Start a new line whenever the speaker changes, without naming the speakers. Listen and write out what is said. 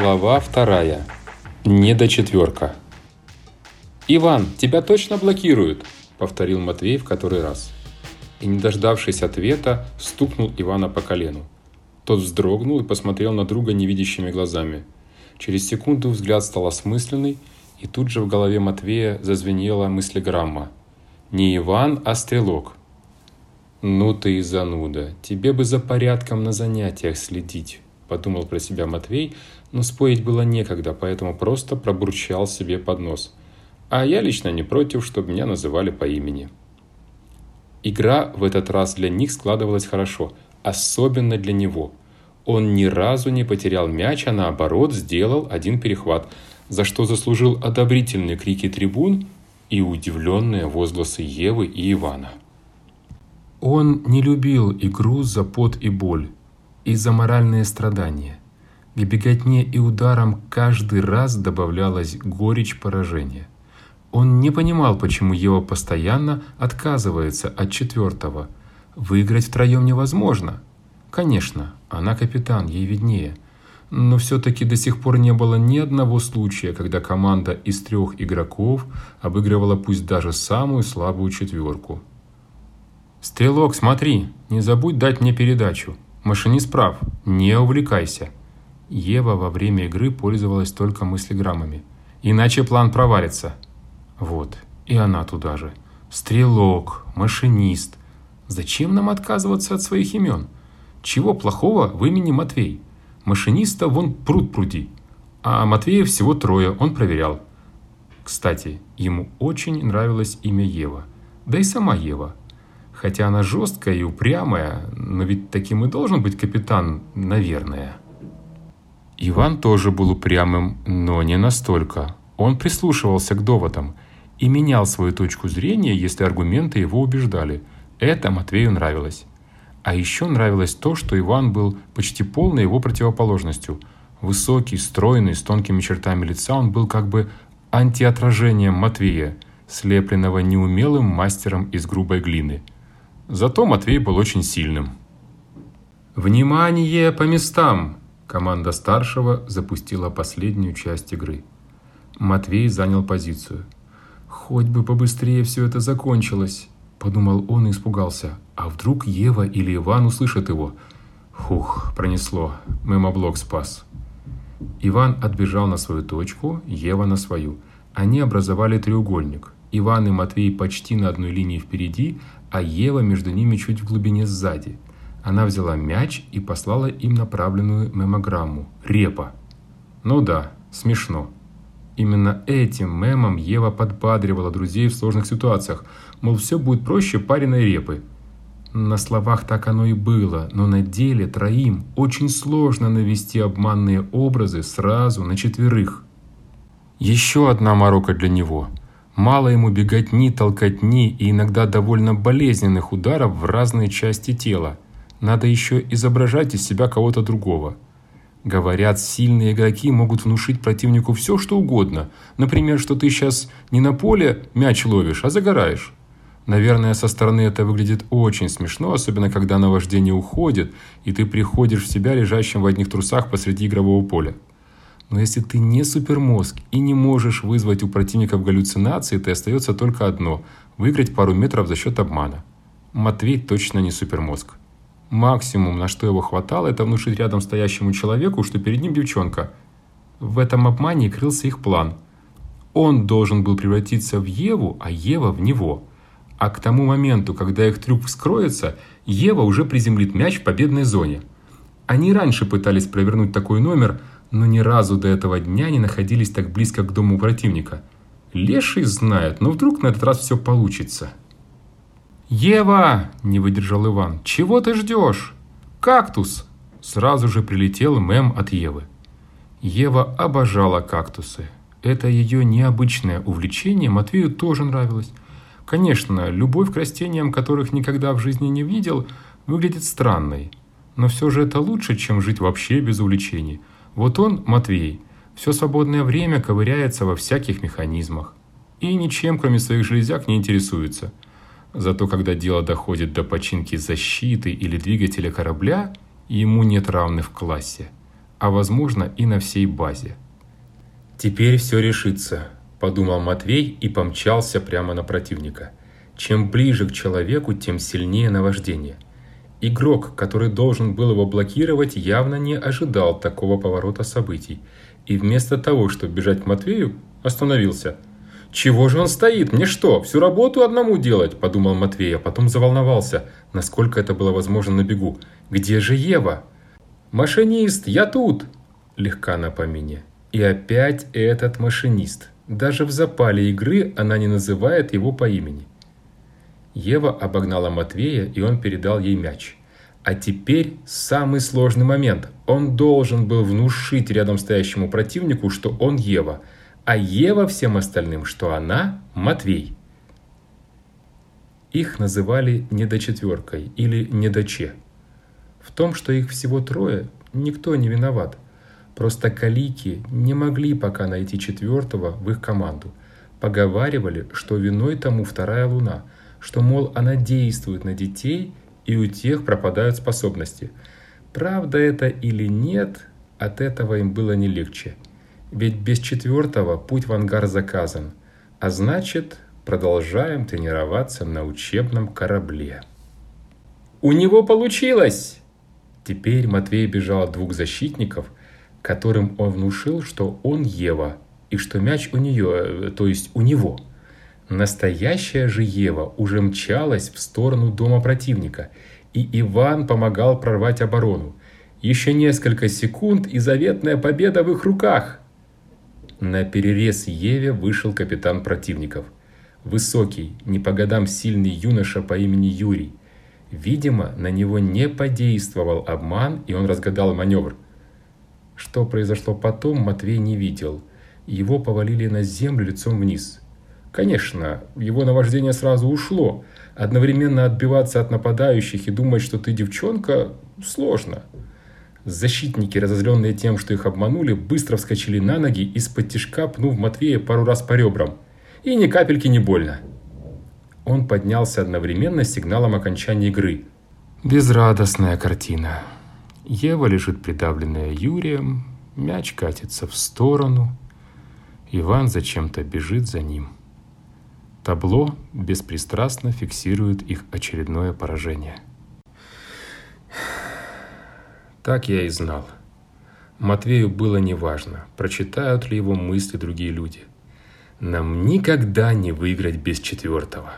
Глава вторая. Недочетверка. «Иван, тебя точно блокируют!» – повторил Матвей в который раз. И, не дождавшись ответа, стукнул Ивана по колену. Тот вздрогнул и посмотрел на друга невидящими глазами. Через секунду взгляд стал осмысленный, и тут же в голове Матвея зазвенела мыслеграмма. Не Иван, а Стрелок. «Ну ты и зануда, тебе бы за порядком на занятиях следить», – подумал про себя Матвей, но спорить было некогда, поэтому просто пробурчал себе под нос. А я лично не против, чтобы меня называли по имени. Игра в этот раз для них складывалась хорошо, особенно для него. Он ни разу не потерял мяч, а наоборот сделал один перехват, за что заслужил одобрительные крики трибун и удивленные возгласы Евы и Ивана. Он не любил игру за пот и боль, и за моральные страдания – к беготне и ударам каждый раз добавлялась горечь поражения. Он не понимал, почему Ева постоянно отказывается от четвертого. Выиграть втроем невозможно. Конечно, она капитан, ей виднее. Но все-таки до сих пор не было ни одного случая, когда команда из трех игроков обыгрывала пусть даже самую слабую четверку. «Стрелок, смотри, не забудь дать мне передачу. Машинист прав, не увлекайся», Ева во время игры пользовалась только мыслеграммами. Иначе план провалится. Вот, и она туда же. Стрелок, машинист. Зачем нам отказываться от своих имен? Чего плохого в имени Матвей? Машиниста вон пруд пруди. А Матвея всего трое, он проверял. Кстати, ему очень нравилось имя Ева. Да и сама Ева. Хотя она жесткая и упрямая, но ведь таким и должен быть капитан, наверное. Иван тоже был упрямым, но не настолько. Он прислушивался к доводам и менял свою точку зрения, если аргументы его убеждали. Это Матвею нравилось. А еще нравилось то, что Иван был почти полной его противоположностью. Высокий, стройный, с тонкими чертами лица, он был как бы антиотражением Матвея, слепленного неумелым мастером из грубой глины. Зато Матвей был очень сильным. «Внимание по местам!» Команда старшего запустила последнюю часть игры. Матвей занял позицию. «Хоть бы побыстрее все это закончилось», – подумал он и испугался. «А вдруг Ева или Иван услышат его?» Фух, пронесло. Мемоблок спас. Иван отбежал на свою точку, Ева на свою. Они образовали треугольник. Иван и Матвей почти на одной линии впереди, а Ева между ними чуть в глубине сзади – она взяла мяч и послала им направленную мемограмму. Репа. Ну да, смешно. Именно этим мемом Ева подбадривала друзей в сложных ситуациях, мол, все будет проще пареной репы. На словах так оно и было, но на деле троим очень сложно навести обманные образы сразу на четверых. Еще одна морока для него. Мало ему беготни, толкотни и иногда довольно болезненных ударов в разные части тела – надо еще изображать из себя кого-то другого. Говорят, сильные игроки могут внушить противнику все, что угодно. Например, что ты сейчас не на поле мяч ловишь, а загораешь. Наверное, со стороны это выглядит очень смешно, особенно когда наваждение уходит, и ты приходишь в себя лежащим в одних трусах посреди игрового поля. Но если ты не супермозг и не можешь вызвать у противников галлюцинации, то остается только одно – выиграть пару метров за счет обмана. Матвей точно не супермозг. Максимум, на что его хватало, это внушить рядом стоящему человеку, что перед ним девчонка. В этом обмане крылся их план. Он должен был превратиться в Еву, а Ева в него. А к тому моменту, когда их трюк вскроется, Ева уже приземлит мяч в победной зоне. Они раньше пытались провернуть такой номер, но ни разу до этого дня не находились так близко к дому противника. Леший знает, но вдруг на этот раз все получится. «Ева!» – не выдержал Иван. «Чего ты ждешь?» «Кактус!» Сразу же прилетел мем от Евы. Ева обожала кактусы. Это ее необычное увлечение Матвею тоже нравилось. Конечно, любовь к растениям, которых никогда в жизни не видел, выглядит странной. Но все же это лучше, чем жить вообще без увлечений. Вот он, Матвей, все свободное время ковыряется во всяких механизмах. И ничем, кроме своих железяк, не интересуется – Зато когда дело доходит до починки защиты или двигателя корабля, ему нет равных в классе. а возможно и на всей базе. «Теперь все решится», – подумал Матвей и помчался прямо на противника. Чем ближе к человеку, тем сильнее наваждение. Игрок, который должен был его блокировать, явно не ожидал такого поворота событий. И вместо того, чтобы бежать к Матвею, остановился. «Чего же он стоит? Мне что, всю работу одному делать?» – подумал Матвей, а потом заволновался, насколько это было возможно на бегу. «Где же Ева?» «Машинист, я тут!» – легка на помине. И опять этот машинист. Даже в запале игры она не называет его по имени. Ева обогнала Матвея, и он передал ей мяч. А теперь самый сложный момент. Он должен был внушить рядом стоящему противнику, что он Ева, а Ева всем остальным, что она Матвей. Их называли недочетверкой или недоче. В том, что их всего трое, никто не виноват – Просто калики не могли пока найти четвертого в их команду. Поговаривали, что виной тому вторая луна, что, мол, она действует на детей и у тех пропадают способности. Правда это или нет, от этого им было не легче. Ведь без четвертого путь в ангар заказан. А значит, продолжаем тренироваться на учебном корабле. «У него получилось!» Теперь Матвей бежал от двух защитников – которым он внушил, что он Ева, и что мяч у нее, э, то есть у него. Настоящая же Ева уже мчалась в сторону дома противника, и Иван помогал прорвать оборону. Еще несколько секунд, и заветная победа в их руках. На перерез Еве вышел капитан противников. Высокий, не по годам сильный юноша по имени Юрий. Видимо, на него не подействовал обман, и он разгадал маневр – что произошло потом, Матвей не видел. Его повалили на землю лицом вниз. Конечно, его наваждение сразу ушло. Одновременно отбиваться от нападающих и думать, что ты девчонка, сложно. Защитники, разозленные тем, что их обманули, быстро вскочили на ноги и из-под тишка пнув Матвея пару раз по ребрам. И ни капельки не больно. Он поднялся одновременно с сигналом окончания игры. Безрадостная картина. Ева лежит придавленная Юрием, мяч катится в сторону. Иван зачем-то бежит за ним. Табло беспристрастно фиксирует их очередное поражение. Так я и знал. Матвею было неважно, прочитают ли его мысли другие люди. Нам никогда не выиграть без четвертого.